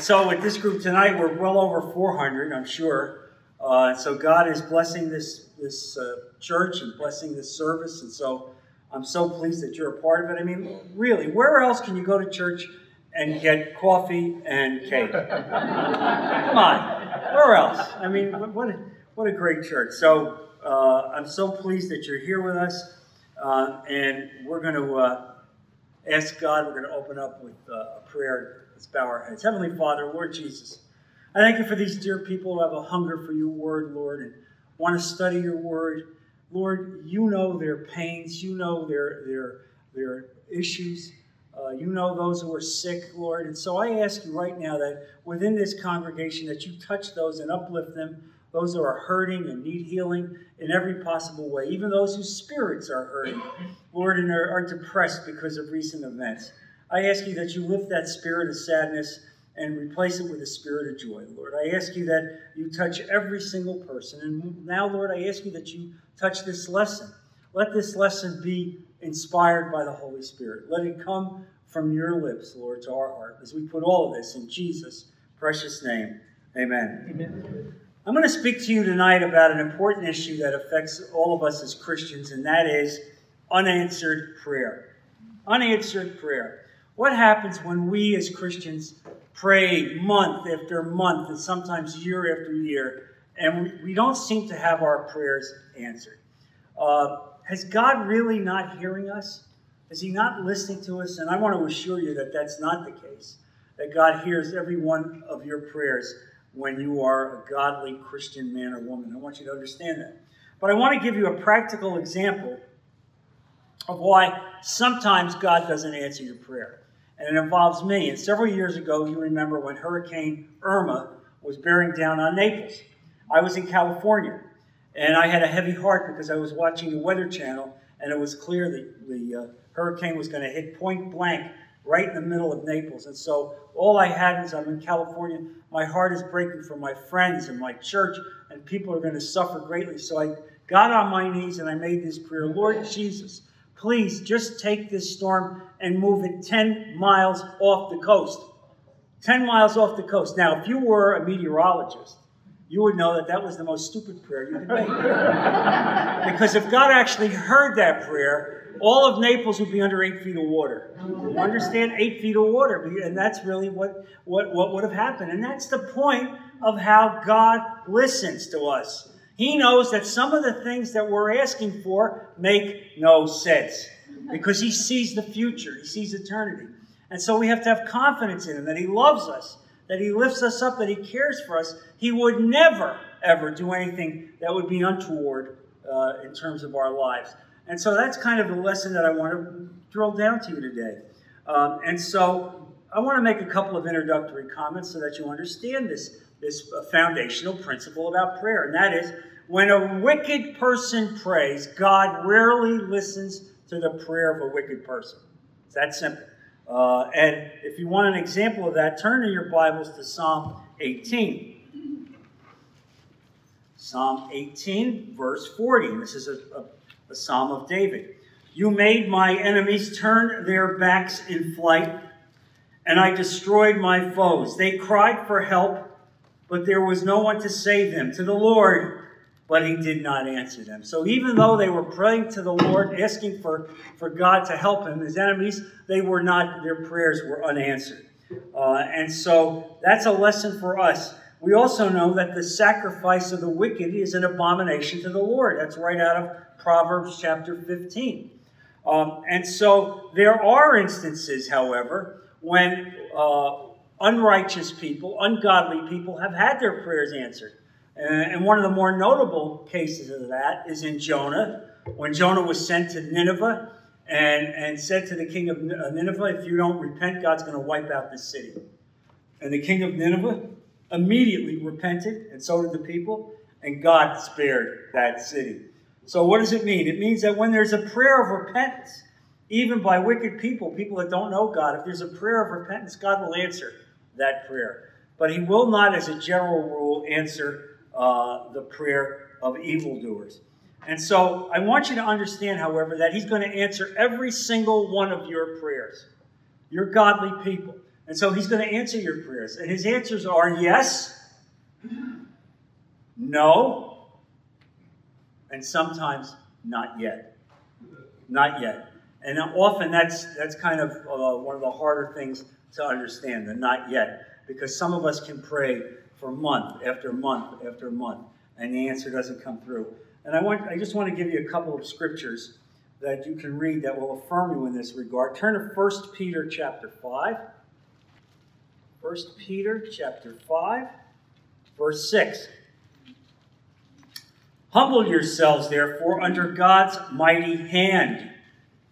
And so with this group tonight, we're well over 400, I'm sure. Uh, so God is blessing this this uh, church and blessing this service, and so I'm so pleased that you're a part of it. I mean, really, where else can you go to church and get coffee and cake? Come on, where else? I mean, what a, what a great church. So uh, I'm so pleased that you're here with us, uh, and we're going to uh, ask God. We're going to open up with uh, a prayer Let's bow our heads. Heavenly Father, Lord Jesus, I thank you for these dear people who have a hunger for your word, Lord, and want to study your word. Lord, you know their pains, you know their, their, their issues. Uh, you know those who are sick, Lord. And so I ask you right now that within this congregation that you touch those and uplift them, those who are hurting and need healing in every possible way, even those whose spirits are hurting, Lord, and are, are depressed because of recent events. I ask you that you lift that spirit of sadness and replace it with a spirit of joy, Lord. I ask you that you touch every single person. And now, Lord, I ask you that you touch this lesson. Let this lesson be inspired by the Holy Spirit. Let it come from your lips, Lord, to our heart as we put all of this in Jesus' precious name. Amen. Amen. I'm going to speak to you tonight about an important issue that affects all of us as Christians, and that is unanswered prayer. Unanswered prayer. What happens when we as Christians pray month after month and sometimes year after year and we, don't seem to have our prayers answered? Uh, has God really not hearing us? Is He not listening to us? And I want to assure you that that's not the case, that God hears every one of your prayers when you are a godly Christian man or woman. I want you to understand that. But I want to give you a practical example of why sometimes God doesn't answer your prayer and it involves me. And several years ago, you remember when Hurricane Irma was bearing down on Naples. I was in California, and I had a heavy heart because I was watching the Weather Channel, and it was clear that the uh, hurricane was going to hit point blank right in the middle of Naples. And so all I had is I'm in California. My heart is breaking for my friends and my church, and people are going to suffer greatly. So I got on my knees and I made this prayer Lord Jesus, please just take this storm and move it 10 miles off the coast. 10 miles off the coast. Now, if you were a meteorologist, you would know that that was the most stupid prayer you could make. because if God actually heard that prayer, all of Naples would be under eight feet of water. You understand? Eight feet of water. And that's really what, what, what would have happened. And that's the point of how God listens to us. He knows that some of the things that we're asking for make no sense because He sees the future, He sees eternity. And so we have to have confidence in Him that He loves us, that He lifts us up, that He cares for us. He would never, ever do anything that would be untoward uh, in terms of our lives. And so that's kind of the lesson that I want to drill down to you today. Um, and so I want to make a couple of introductory comments so that you understand this, this uh, foundational principle about prayer. And that is when a wicked person prays, God rarely listens to the prayer of a wicked person. It's that simple. Uh, and if you want an example of that, turn in your Bibles to Psalm 18. Psalm 18, verse 40. This is a, a, a psalm of David. You made my enemies turn their backs in flight, and I destroyed my foes. They cried for help, but there was no one to save them. To the Lord, but he did not answer them. So even though they were praying to the Lord, asking for, for God to help him, his enemies, they were not, their prayers were unanswered. Uh, and so that's a lesson for us. We also know that the sacrifice of the wicked is an abomination to the Lord. That's right out of Proverbs chapter 15. Um, and so there are instances, however, when uh, unrighteous people, ungodly people have had their prayers answered. And one of the more notable cases of that is in Jonah, when Jonah was sent to Nineveh and, and said to the king of uh, Nineveh, If you don't repent, God's going to wipe out this city. And the king of Nineveh immediately repented, and so did the people, and God spared that city. So, what does it mean? It means that when there's a prayer of repentance, even by wicked people, people that don't know God, if there's a prayer of repentance, God will answer that prayer. But He will not, as a general rule, answer uh, the prayer of evildoers. And so I want you to understand, however, that He's going to answer every single one of your prayers. You're godly people. And so he's going to answer your prayers. And his answers are yes, no, and sometimes not yet. Not yet. And often that's, that's kind of uh, one of the harder things to understand, the not yet. Because some of us can pray for month after month after month, and the answer doesn't come through. And I, want, I just want to give you a couple of scriptures that you can read that will affirm you in this regard. Turn to 1 Peter chapter 5. 1 Peter chapter 5, verse 6. Humble yourselves, therefore, under God's mighty hand,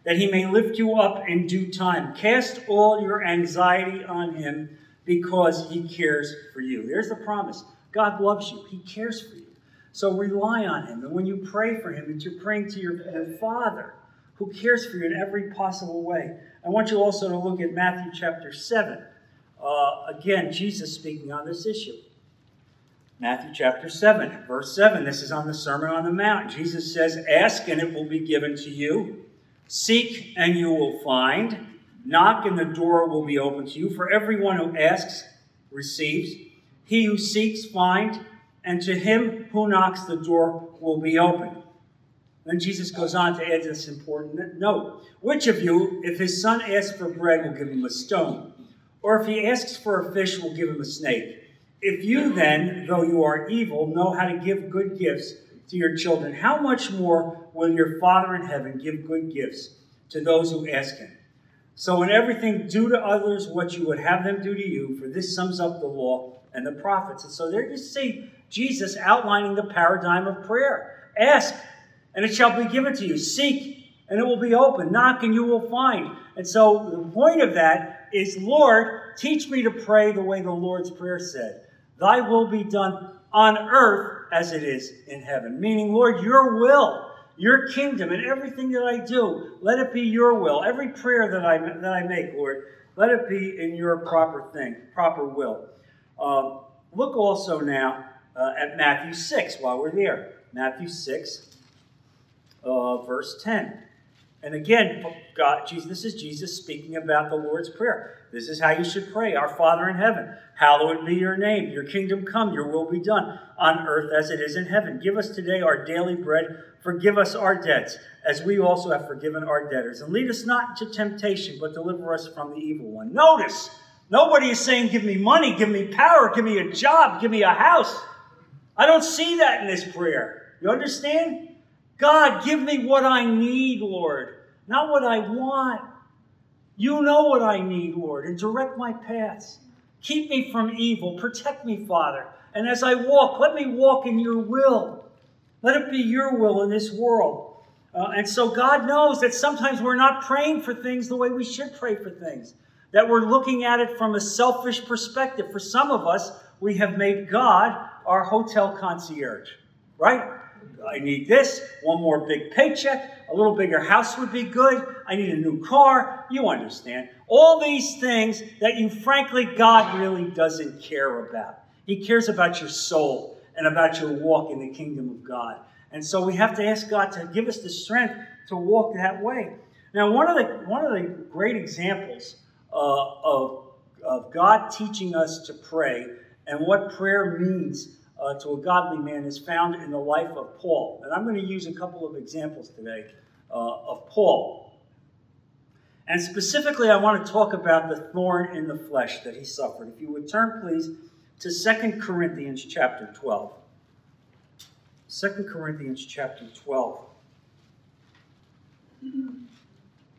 that he may lift you up in due time. Cast all your anxiety on him because he cares for you. There's the promise. God loves you, he cares for you. So rely on him. And when you pray for him, you're praying to your, your Father who cares for you in every possible way. I want you also to look at Matthew chapter 7. Uh, again, Jesus speaking on this issue. Matthew chapter 7, verse 7. This is on the Sermon on the Mount. Jesus says, Ask and it will be given to you. Seek and you will find. Knock and the door will be open to you. For everyone who asks receives. He who seeks finds. And to him who knocks, the door will be open. Then Jesus goes on to add this important note. Which of you, if his son asks for bread, will give him a stone? Or if he asks for a fish, will give him a snake? If you then, though you are evil, know how to give good gifts to your children, how much more will your Father in heaven give good gifts to those who ask him? So, in everything, do to others what you would have them do to you, for this sums up the law and the prophets. And so, there you see Jesus outlining the paradigm of prayer. Ask, and it shall be given to you. Seek, and it will be open. Knock, and you will find. And so, the point of that is, Lord, teach me to pray the way the Lord's Prayer said. Thy will be done on earth as it is in heaven. Meaning, Lord, your will, your kingdom, and everything that I do, let it be your will. Every prayer that I, that I make, Lord, let it be in your proper thing, proper will. Um, look also now uh, at Matthew 6 while we're there. Matthew 6, uh, verse 10. And again, God, Jesus, this is Jesus speaking about the Lord's Prayer. This is how you should pray Our Father in heaven, hallowed be your name. Your kingdom come, your will be done, on earth as it is in heaven. Give us today our daily bread. Forgive us our debts, as we also have forgiven our debtors. And lead us not into temptation, but deliver us from the evil one. Notice, nobody is saying, Give me money, give me power, give me a job, give me a house. I don't see that in this prayer. You understand? God, give me what I need, Lord, not what I want. You know what I need, Lord, and direct my paths. Keep me from evil. Protect me, Father. And as I walk, let me walk in your will. Let it be your will in this world. Uh, and so God knows that sometimes we're not praying for things the way we should pray for things, that we're looking at it from a selfish perspective. For some of us, we have made God our hotel concierge, right? I need this, one more big paycheck, a little bigger house would be good, I need a new car. You understand. All these things that you, frankly, God really doesn't care about. He cares about your soul and about your walk in the kingdom of God. And so we have to ask God to give us the strength to walk that way. Now, one of the, one of the great examples uh, of, of God teaching us to pray and what prayer means uh, to a godly man is found in the life of Paul. And I'm going to use a couple of examples today uh, of Paul. And specifically, I want to talk about the thorn in the flesh that he suffered. If you would turn, please, to Second Corinthians chapter 12. 2 Corinthians chapter 12,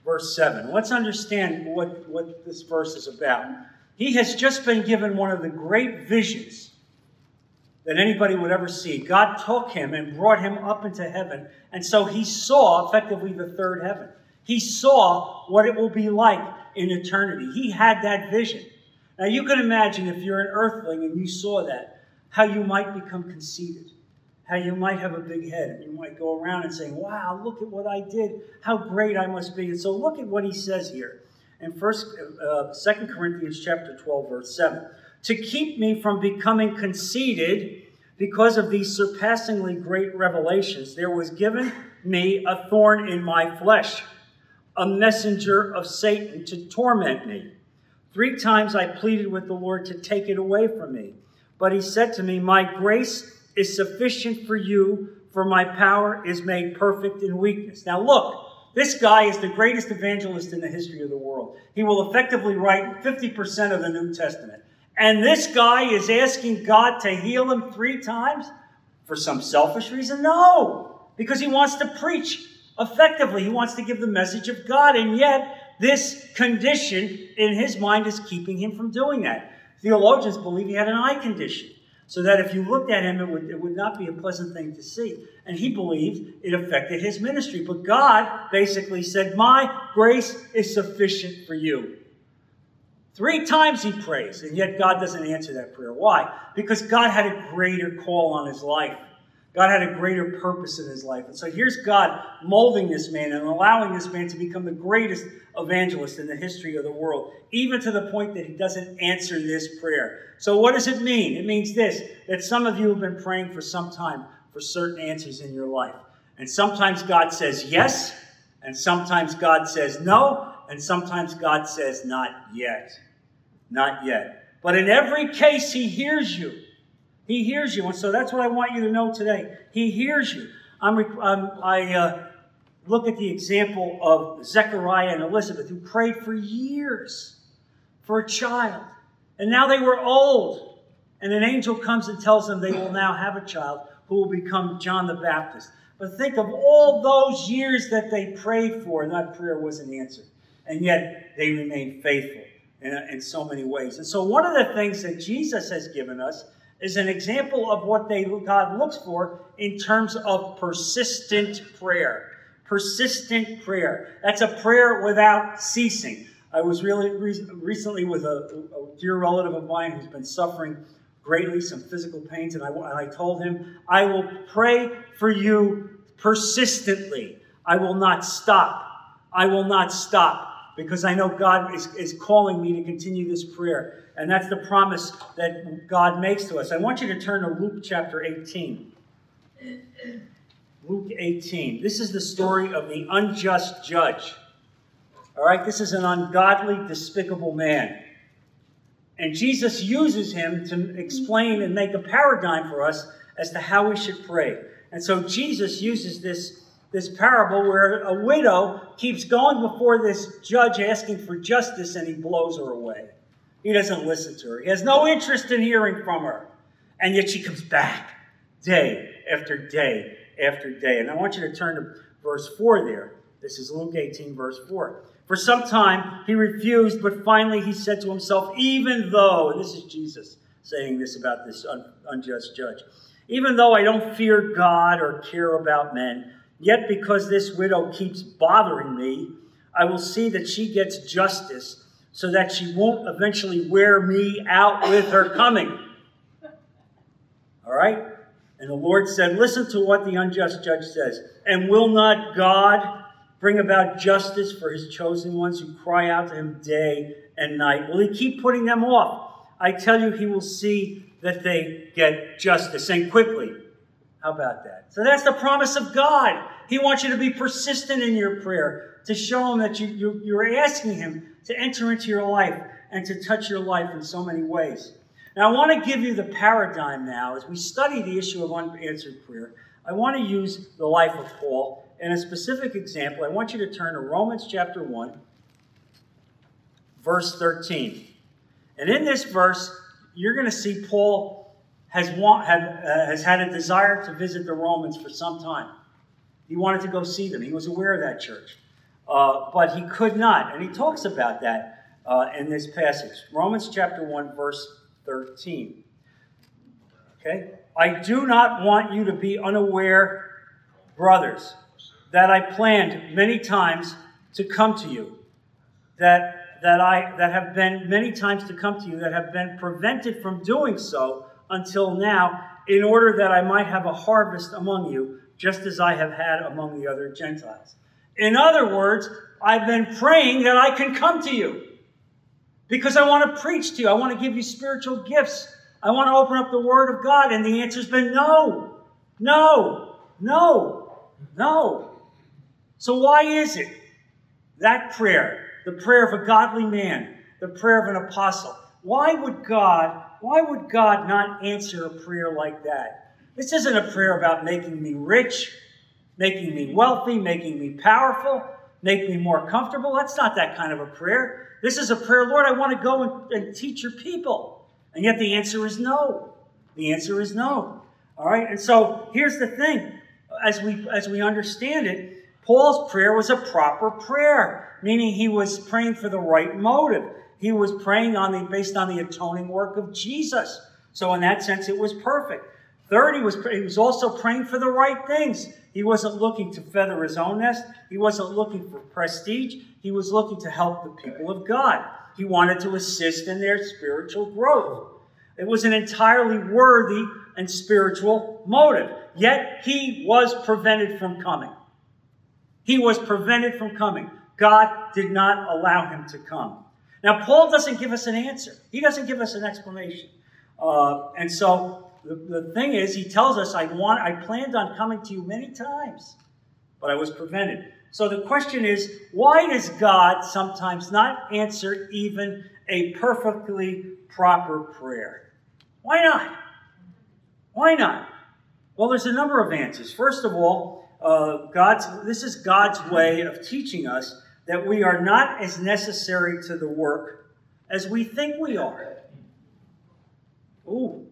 verse 7. Let's understand what, what this verse is about. He has just been given one of the great visions that anybody would ever see. God took him and brought him up into heaven. And so he saw effectively the third heaven. He saw what it will be like in eternity. He had that vision. Now you can imagine if you're an earthling and you saw that, how you might become conceited, how you might have a big head, and you might go around and say, Wow, look at what I did, how great I must be. And so look at what he says here in first uh, 2 Corinthians chapter 12, verse 7 to keep me from becoming conceited because of these surpassingly great revelations, there was given me a thorn in my flesh, a messenger of Satan to torment me. Three times I pleaded with the Lord to take it away from me. But he said to me, My grace is sufficient for you, for my power is made perfect in weakness. Now, look, this guy is the greatest evangelist in the history of the world. He will effectively write 50% of the New Testament. And this guy is asking God to heal him three times for some selfish reason? No, because he wants to preach effectively. He wants to give the message of God. And yet, this condition in his mind is keeping him from doing that. Theologians believe he had an eye condition, so that if you looked at him, it would, it would not be a pleasant thing to see. And he believed it affected his ministry. But God basically said, My grace is sufficient for you. Three times he prays, and yet God doesn't answer that prayer. Why? Because God had a greater call on his life. God had a greater purpose in his life. And so here's God molding this man and allowing this man to become the greatest evangelist in the history of the world, even to the point that he doesn't answer this prayer. So, what does it mean? It means this that some of you have been praying for some time for certain answers in your life. And sometimes God says yes, and sometimes God says no, and sometimes God says not yet. Not yet. But in every case, he hears you. He hears you. And so that's what I want you to know today. He hears you. I'm, I'm i uh, look at the example of Zechariah and Elizabeth, who prayed for years for a child. And now they were old. And an angel comes and tells them they will now have a child who will become John the Baptist. But think of all those years that they prayed for, and that prayer wasn't answered. And yet they remained faithful in, in so many ways. And so, one of the things that Jesus has given us is an example of what they, God looks for in terms of persistent prayer. Persistent prayer. That's a prayer without ceasing. I was really re- recently with a, a, dear relative of mine who's been suffering greatly, some physical pains, and I, and I told him, I will pray for you persistently. I will not stop. I will not stop because I know God is, is calling me to continue this prayer. And that's the promise that God makes to us. I want you to turn to Luke chapter 18. Luke 18. This is the story of the unjust judge. All right, this is an ungodly, despicable man. And Jesus uses him to explain and make a paradigm for us as to how we should pray. And so Jesus uses this this parable where a widow keeps going before this judge asking for justice and he blows her away. He doesn't listen to her. He has no interest in hearing from her. And yet she comes back day after day after day. And I want you to turn to verse 4 there. This is Luke 18, verse 4. For some time he refused, but finally he said to himself, Even though, and this is Jesus saying this about this un- unjust judge, even though I don't fear God or care about men, Yet because this widow keeps bothering me, I will see that she gets justice so that she won't eventually wear me out with her coming. All right? And the Lord said, Listen to what the unjust judge says. And will not God bring about justice for his chosen ones who cry out to him day and night? Will he keep putting them off? I tell you, he will see that they get justice and quickly. How about that? So that's the promise of God. He wants you to be persistent in your prayer, to show Him that you, you, you're asking Him to enter into your life and to touch your life in so many ways. Now, I want to give you the paradigm now as we study the issue of unanswered prayer. I want to use the life of Paul in a specific example. I want you to turn to Romans chapter 1, verse 13. And in this verse, you're going to see Paul has, want, have, uh, has had a desire to visit the Romans for some time. He wanted to go see them. He was aware of that church. Uh, but he could not. And he talks about that uh, in this passage. Romans chapter 1, verse 13. Okay? I do not want you to be unaware, brothers, that I planned many times to come to you, that that I that have been many times to come to you, that have been prevented from doing so until now, in order that I might have a harvest among you, just as I have had among the other Gentiles. In other words, I've been praying that I can come to you because I want to preach to you. I want to give you spiritual gifts. I want to open up the Word of God. And the answer's been no, no, no, no. So why is it that prayer, the prayer of a godly man, the prayer of an apostle. Why would God, why would God not answer a prayer like that? This isn't a prayer about making me rich, making me wealthy, making me powerful, making me more comfortable. That's not that kind of a prayer. This is a prayer, Lord, I want to go and, and teach your people. And yet the answer is no. The answer is no. All right? And so here's the thing. As we as we understand it, Paul's prayer was a proper prayer, meaning he was praying for the right motive. He was praying on the based on the atoning work of Jesus. So in that sense, it was perfect. Third, he was, he was also praying for the right things. He wasn't looking to feather his own nest. He wasn't looking for prestige. He was looking to help the people of God. He wanted to assist in their spiritual growth. It was an entirely worthy and spiritual motive. Yet he was prevented from coming. He was prevented from coming. God did not allow him to come. Now, Paul doesn't give us an answer, he doesn't give us an explanation. Uh, and so the, the thing is, he tells us, I, want, I planned on coming to you many times, but I was prevented. So the question is, why does God sometimes not answer even a perfectly proper prayer? Why not? Why not? Well, there's a number of answers. First of all, uh, God's this is God's way of teaching us that we are not as necessary to the work as we think we are. Ooh,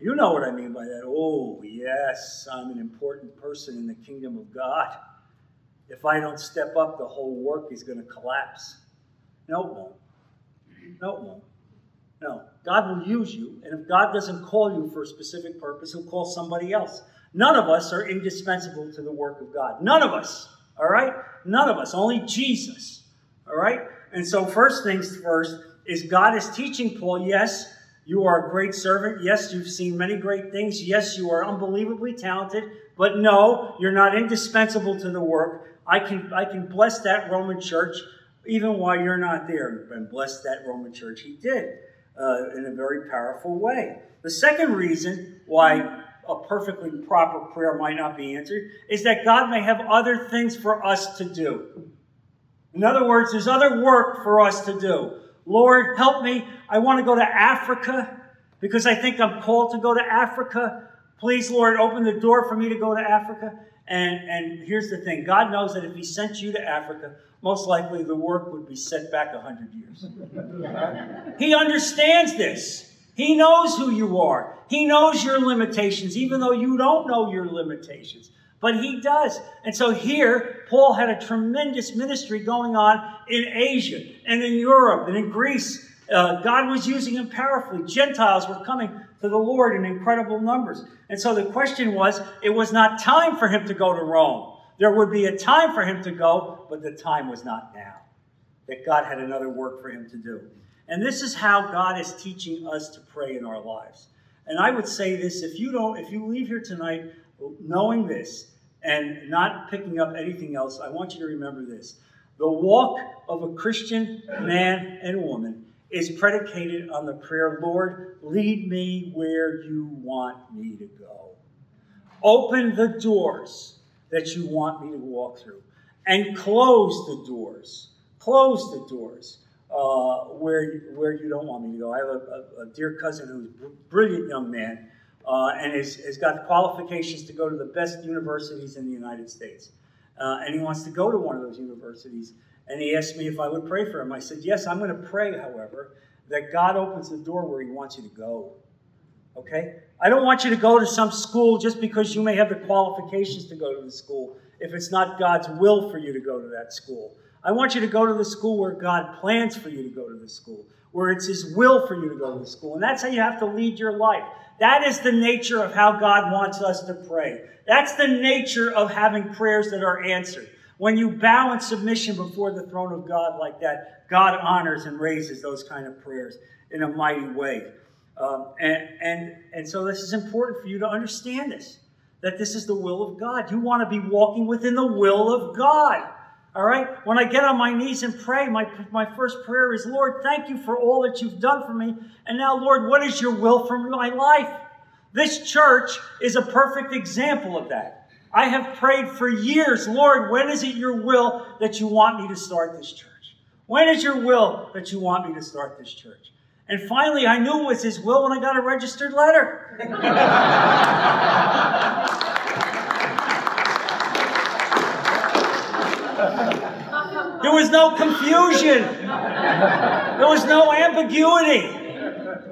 you know what I mean by that. Oh, yes, I'm an important person in the kingdom of God. If I don't step up, the whole work is going to collapse. No, it won't. No, it won't. No. God will use you, and if God doesn't call you for a specific purpose, He'll call somebody else. None of us are indispensable to the work of God. None of us. All right? None of us. Only Jesus. All right? And so, first things first is God is teaching Paul, yes, you are a great servant. Yes, you've seen many great things. Yes, you are unbelievably talented. But no, you're not indispensable to the work. I can, I can bless that Roman church even while you're not there. And bless that Roman church. He did uh, in a very powerful way. The second reason why a perfectly proper prayer might not be answered is that God may have other things for us to do. In other words, there's other work for us to do. Lord, help me. I want to go to Africa because I think I'm called to go to Africa. Please, Lord, open the door for me to go to Africa. And, and here's the thing God knows that if He sent you to Africa, most likely the work would be set back 100 years. he understands this. He knows who you are. He knows your limitations, even though you don't know your limitations. But he does. And so here, Paul had a tremendous ministry going on in Asia and in Europe and in Greece. Uh, God was using him powerfully. Gentiles were coming to the Lord in incredible numbers. And so the question was it was not time for him to go to Rome. There would be a time for him to go, but the time was not now. That God had another work for him to do. And this is how God is teaching us to pray in our lives. And I would say this if you don't, if you leave here tonight knowing this and not picking up anything else, I want you to remember this. The walk of a Christian man and woman is predicated on the prayer, Lord, lead me where you want me to go. Open the doors that you want me to walk through and close the doors. Close the doors uh, where, where you don't want me to go. I have a, a, a dear cousin who's a brilliant young man uh, and has, has got qualifications to go to the best universities in the United States. Uh, and he wants to go to one of those universities. And he asked me if I would pray for him. I said, Yes, I'm going to pray, however, that God opens the door where he wants you to go. Okay? I don't want you to go to some school just because you may have the qualifications to go to the school if it's not God's will for you to go to that school. I want you to go to the school where God plans for you to go to the school, where it's His will for you to go to the school. And that's how you have to lead your life. That is the nature of how God wants us to pray. That's the nature of having prayers that are answered. When you bow in submission before the throne of God like that, God honors and raises those kind of prayers in a mighty way. Um, and, and, and so this is important for you to understand this, that this is the will of God. You want to be walking within the will of God. All right? When I get on my knees and pray, my, my first prayer is, Lord, thank you for all that you've done for me. And now, Lord, what is your will for my life? This church is a perfect example of that. I have prayed for years, Lord, when is it your will that you want me to start this church? When is your will that you want me to start this church? And finally, I knew it was his will when I got a registered letter. was no confusion. There was no ambiguity.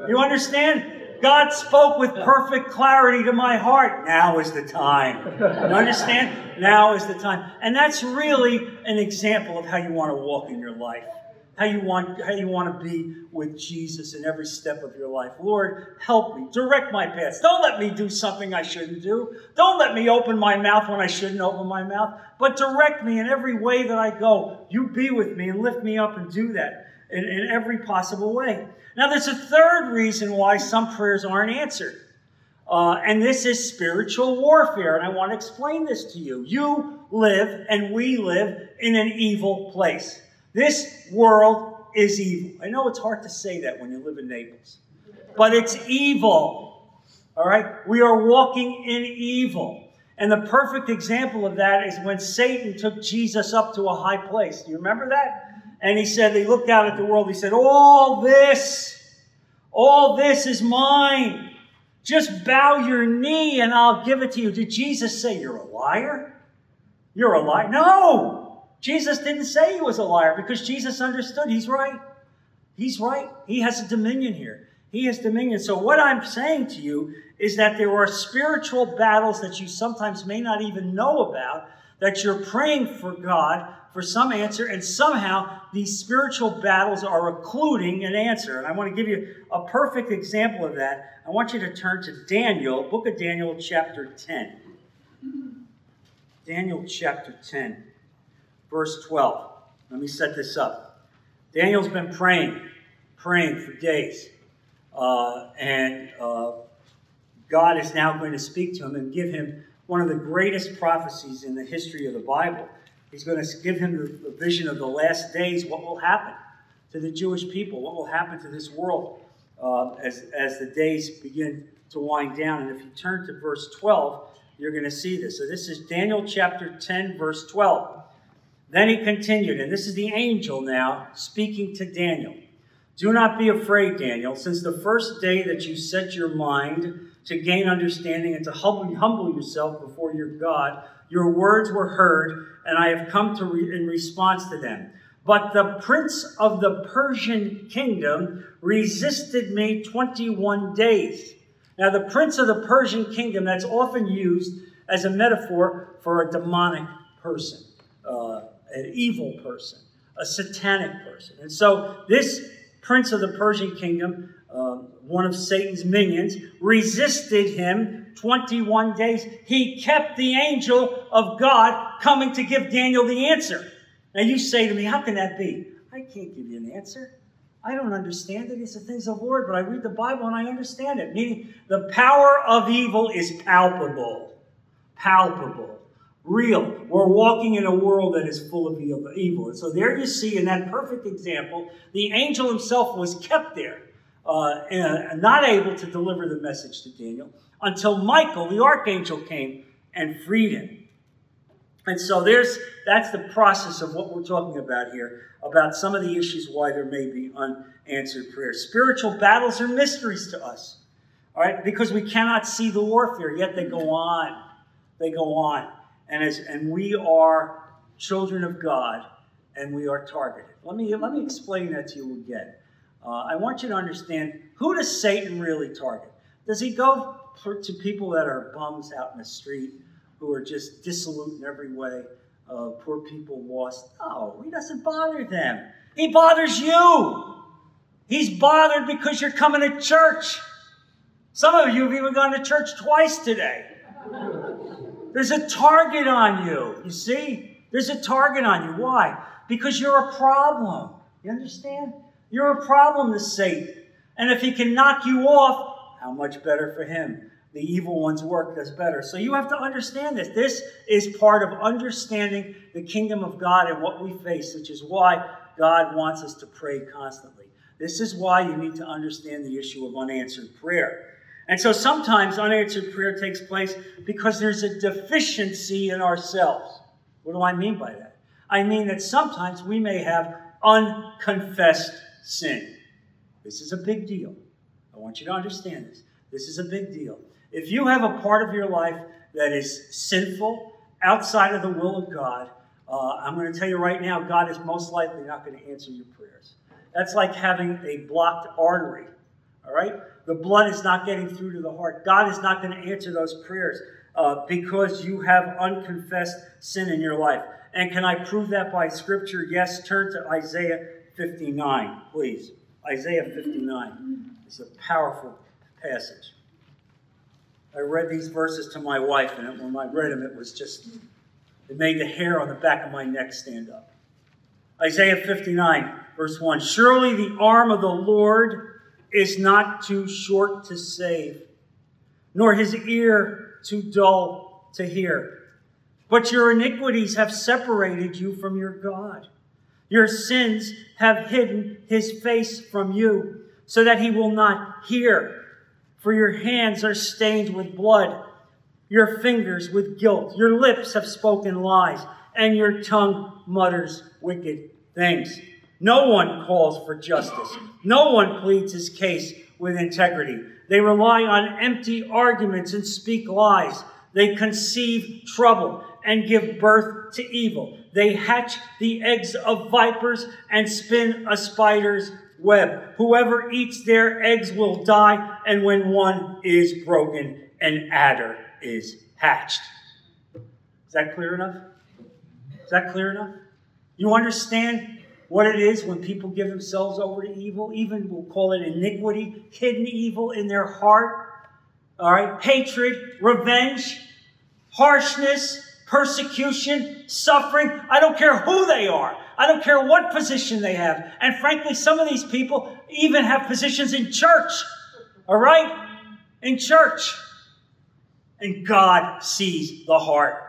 You understand? God spoke with perfect clarity to my heart. Now is the time. You understand? Now is the time. And that's really an example of how you want to walk in your life. How you want how you want to be with Jesus in every step of your life. Lord, help me. Direct my paths. Don't let me do something I shouldn't do. Don't let me open my mouth when I shouldn't open my mouth. But direct me in every way that I go. You be with me and lift me up and do that in, in every possible way. Now, there's a third reason why some prayers aren't answered. Uh, and this is spiritual warfare. And I want to explain this to you. You live and we live in an evil place. This world is evil. I know it's hard to say that when you live in Naples, but it's evil. All right? We are walking in evil. And the perfect example of that is when Satan took Jesus up to a high place. Do you remember that? And he said, he looked out at the world. He said, All this, all this is mine. Just bow your knee and I'll give it to you. Did Jesus say, You're a liar? You're a liar? No! Jesus didn't say he was a liar because Jesus understood he's right. He's right. He has a dominion here. He has dominion. So, what I'm saying to you is that there are spiritual battles that you sometimes may not even know about that you're praying for God for some answer, and somehow these spiritual battles are occluding an answer. And I want to give you a perfect example of that. I want you to turn to Daniel, book of Daniel, chapter 10. Daniel chapter 10, verse 12. Let me set this up. Daniel's been praying, praying for days. Uh, and uh, God is now going to speak to him and give him one of the greatest prophecies in the history of the Bible. He's going to give him the, vision of the last days, what will happen to the Jewish people, what will happen to this world uh, as, as the days begin to wind down. And if you turn to verse 12, you're going to see this. So this is Daniel chapter 10, verse 12. Then he continued, and this is the angel now speaking to Daniel. Do not be afraid, Daniel, since the first day that you set your mind to gain understanding and to humble, yourself before your God, your words were heard, and I have come to re- in response to them. But the prince of the Persian kingdom resisted me 21 days. Now, the prince of the Persian kingdom, that's often used as a metaphor for a demonic person, an evil person, a satanic person. And so, this prince of the Persian kingdom uh, one of Satan's minions, resisted him 21 days. He kept the angel of God coming to give Daniel the answer. Now you say to me, How can that be? I can't give you an answer. I don't understand it. It's the things of the Lord, but I read the Bible and I understand it. Meaning, the power of evil is palpable. Palpable. Real. We're walking in a world that is full of evil. And so there you see, in that perfect example, the angel himself was kept there uh, and not able to deliver the message to Daniel until Michael, the archangel, came and freed him. And so there's that's the process of what we're talking about here, about some of the issues why there may be unanswered prayers. Spiritual battles are mysteries to us. All right, because we cannot see the warfare, yet they go on. They go on. And as and we are children of God and we are targeted. Let me let me explain that to you again. Uh, I want you to understand who does Satan really target? Does he go to people that are bums out in the street who are just dissolute in every way, uh, poor people lost? No, he doesn't bother them. He bothers you. He's bothered because you're coming to church. Some of you have even gone to church twice today. There's a target on you. You see? There's a target on you. Why? Because you're a problem. You understand? You're a problem to Satan. And if he can knock you off, how much better for him? The evil one's work does better. So you have to understand this. This is part of understanding the kingdom of God and what we face, which is why God wants us to pray constantly. This is why you need to understand the issue of unanswered prayer. And so sometimes unanswered prayer takes place because there's a deficiency in ourselves. What do I mean by that? I mean that sometimes we may have unconfessed sin. This is a big deal. I want you to understand this. This is a big deal. If you have a part of your life that is sinful, outside of the will of God, uh, I'm going to tell you right now, God is most likely not going to answer your prayers. That's like having a blocked artery. All right? The blood is not getting through to the heart. God is not going to answer those prayers uh, because you have unconfessed sin in your life. And can I prove that by scripture? Yes, turn to Isaiah 59, please. Isaiah 59 is a powerful passage. I read these verses to my wife, and when I read them, it was just, it made the hair on the back of my neck stand up. Isaiah 59, verse 1 Surely the arm of the Lord is not too short to save, nor his ear too dull to hear. But your iniquities have separated you from your God. Your sins have hidden his face from you, so that he will not hear for your hands are stained with blood, your fingers with guilt. Your lips have spoken lies, and your tongue mutters wicked things. No one calls for justice. No one pleads his case with integrity. They rely on empty arguments and speak lies. They conceive trouble and give birth to evil. They hatch the eggs of vipers and spin a spider's web. Whoever eats their eggs will die, and when one is broken, an adder is hatched. Is that clear enough? Is that clear enough? You understand what it is when people give themselves over to evil? Even we'll call it iniquity, hidden evil in their heart. All right, hatred, revenge, harshness, persecution, suffering. I don't care who they are. I don't care what position they have. And frankly, some of these people even have positions in church. All right? In church. And God sees the heart.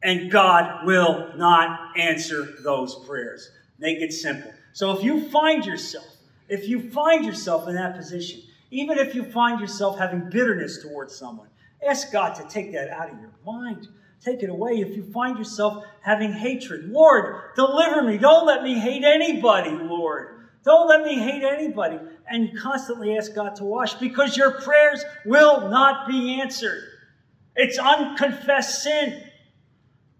And God will not answer those prayers. Make it simple. So if you find yourself, if you find yourself in that position, even if you find yourself having bitterness towards someone, ask God to take that out of your mind take it away. If you find yourself having hatred, Lord, deliver me. Don't let me hate anybody, Lord. Don't let me hate anybody. And constantly ask God to wash because your prayers will not be answered. It's unconfessed sin.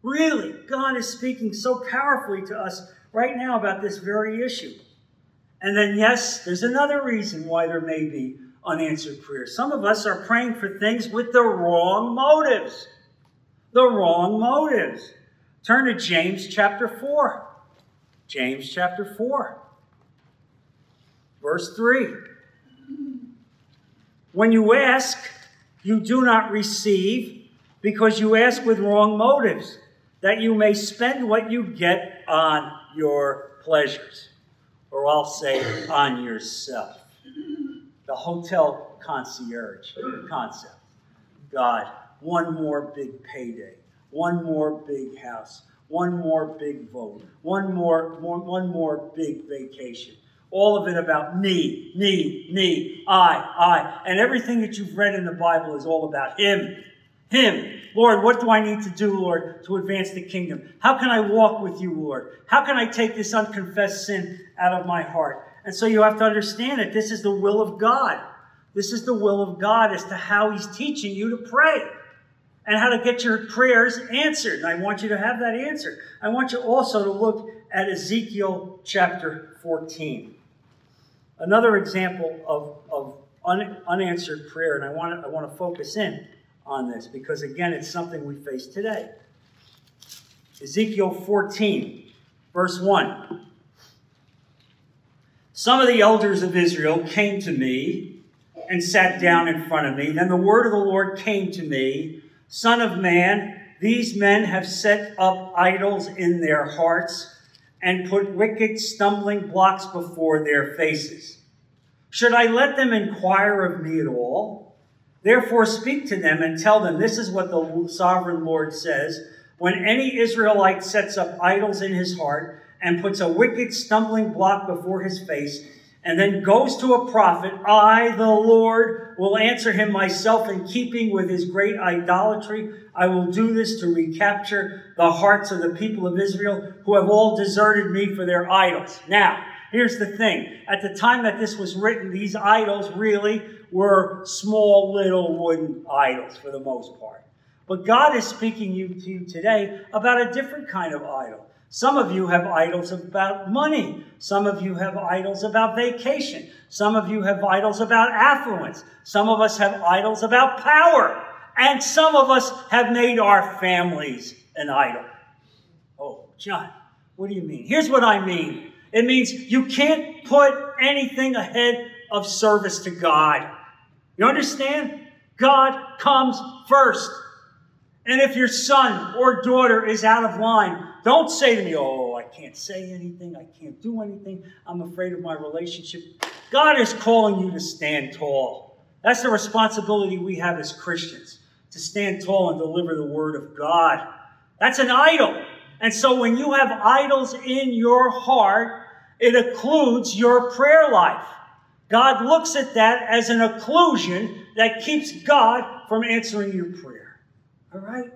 Really, God is speaking so powerfully to us right now about this very issue. And then, yes, there's another reason why there may be unanswered prayers. Some of us are praying for things with the wrong motives the wrong motives. Turn to James chapter 4. James chapter 4, verse 3. When you ask, you do not receive because you ask with wrong motives, that you may spend what you get on your pleasures, or I'll say on yourself. The hotel concierge concept. God one more big payday, one more big house, one more big vote, one more, more, one more big vacation. All of it about me, me, me, I, I. And everything that you've read in the Bible is all about Him. Him. Lord, what do I need to do, Lord, to advance the kingdom? How can I walk with you, Lord? How can I take this unconfessed sin out of my heart? And so you have to understand that this is the will of God. This is the will of God as to how He's teaching you to pray and how to get your prayers answered. And I want you to have that answer. I want you also to look at Ezekiel chapter 14. Another example of, of un, unanswered prayer, and I want, I want to focus in on this because, again, it's something we face today. Ezekiel 14, verse 1. Some of the elders of Israel came to me and sat down in front of me. Then the word of the Lord came to me Son of man, these men have set up idols in their hearts and put wicked stumbling blocks before their faces. Should I let them inquire of me at all? Therefore, speak to them and tell them this is what the sovereign Lord says. When any Israelite sets up idols in his heart and puts a wicked stumbling block before his face, and then goes to a prophet, I, the Lord, will answer him myself in keeping with his great idolatry. I will do this to recapture the hearts of the people of Israel who have all deserted me for their idols. Now, here's the thing. At the time that this was written, these idols really were small little wooden idols for the most part. But God is speaking to you today about a different kind of idol. Some of you have idols about money. Some of you have idols about vacation. Some of you have idols about affluence. Some of us have idols about power. And some of us have made our families an idol. Oh, John, what do you mean? Here's what I mean it means you can't put anything ahead of service to God. You understand? God comes first. And if your son or daughter is out of line, don't say to me, Oh, I can't say anything. I can't do anything. I'm afraid of my relationship. God is calling you to stand tall. That's the responsibility we have as Christians to stand tall and deliver the word of God. That's an idol. And so when you have idols in your heart, it occludes your prayer life. God looks at that as an occlusion that keeps God from answering your prayer. All right?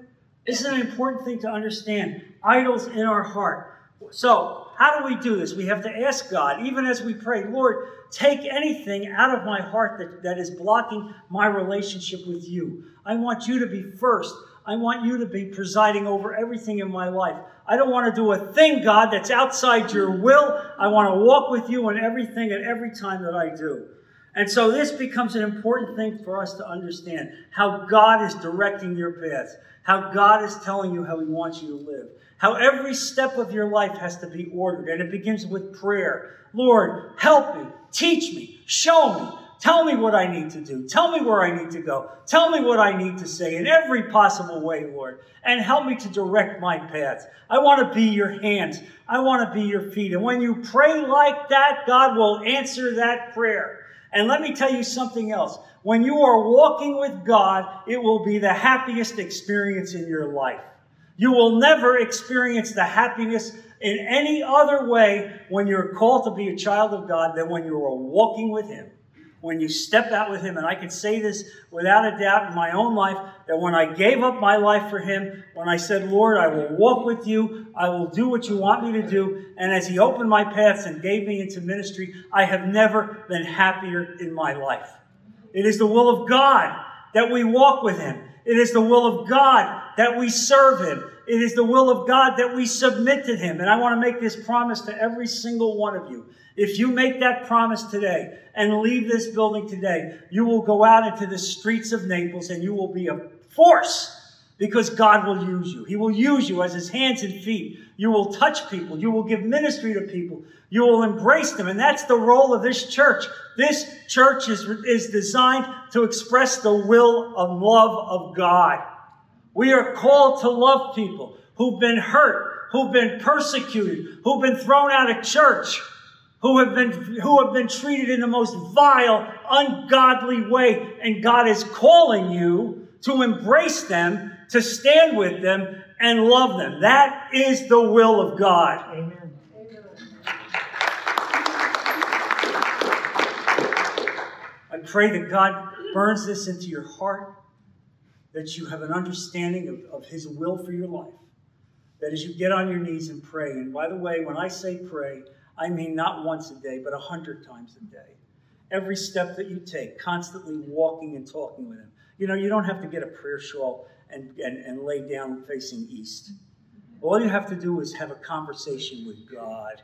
This is an important thing to understand. Idols in our heart. So, how do we do this? We have to ask God, even as we pray, Lord, take anything out of my heart that, that is blocking my relationship with you. I want you to be first. I want you to be presiding over everything in my life. I don't want to do a thing, God, that's outside your will. I want to walk with you in everything and every time that I do. And so this becomes an important thing for us to understand how God is directing your path, how God is telling you how He wants you to live, how every step of your life has to be ordered. And it begins with prayer Lord, help me, teach me, show me. Tell me what I need to do. Tell me where I need to go. Tell me what I need to say in every possible way, Lord. And help me to direct my paths. I want to be your hands. I want to be your feet. And when you pray like that, God will answer that prayer. And let me tell you something else. When you are walking with God, it will be the happiest experience in your life. You will never experience the happiness in any other way when you're called to be a child of God than when you are walking with Him when you step out with Him. And I can say this without a doubt in my own life that when I gave up my life for Him, when I said, Lord, I will walk with you, I will do what you want me to do, and as He opened my paths and gave me into ministry, I have never been happier in my life. It is the will of God that we walk with Him. It is the will of God that we serve Him. It is the will of God that we submit to Him. And I want to make this promise to every single one of you. If you make that promise today and leave this building today, you will go out into the streets of Naples and you will be a force because God will use you. He will use you as his hands and feet. You will touch people. You will give ministry to people. You will embrace them. And that's the role of this church. This church is, is designed to express the will of love of God. We are called to love people who've been hurt, who've been persecuted, who've been thrown out of church who have been who have been treated in the most vile, ungodly way, and God is calling you to embrace them, to stand with them, and love them. That is the will of God. Amen. I pray that God burns this into your heart, that you have an understanding of, of His will for your life. That as you get on your knees and pray, and by the way, when I say pray, I mean not once a day, but a hundred times a day. Every step that you take, constantly walking and talking with Him. You know, you don't have to get a prayer shawl and, and, and lay down facing east. All you have to do is have a conversation with God.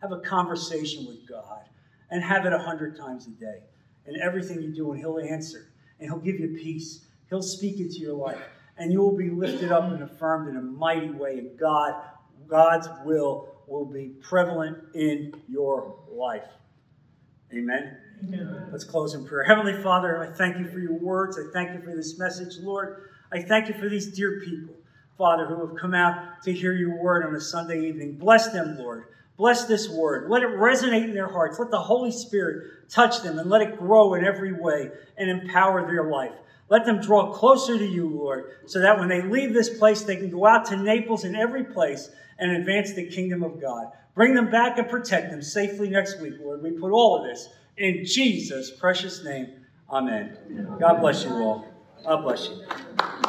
Have a conversation with God and have it a hundred times a day. And everything you do, and He'll answer. And He'll give you peace. He'll speak into your life. And you will be lifted up and affirmed in a mighty way. And God, God's will will be prevalent in your life. Amen. Amen. Let's close in prayer. Heavenly Father, I thank you for your words. I thank you for this message, Lord. I thank you for these dear people, Father, who have come out to hear your word on a Sunday evening. Bless them, Lord. Bless this word. Let it resonate in their hearts. Let the Holy Spirit touch them and let it grow in every way and empower their life. Let them draw closer to you, Lord, so that when they leave this place, they can go out to Naples and every place and advance the kingdom of God. Bring them back and protect them safely next week, Lord. We put all of this in Jesus' precious name. Amen. God bless you all. God bless you.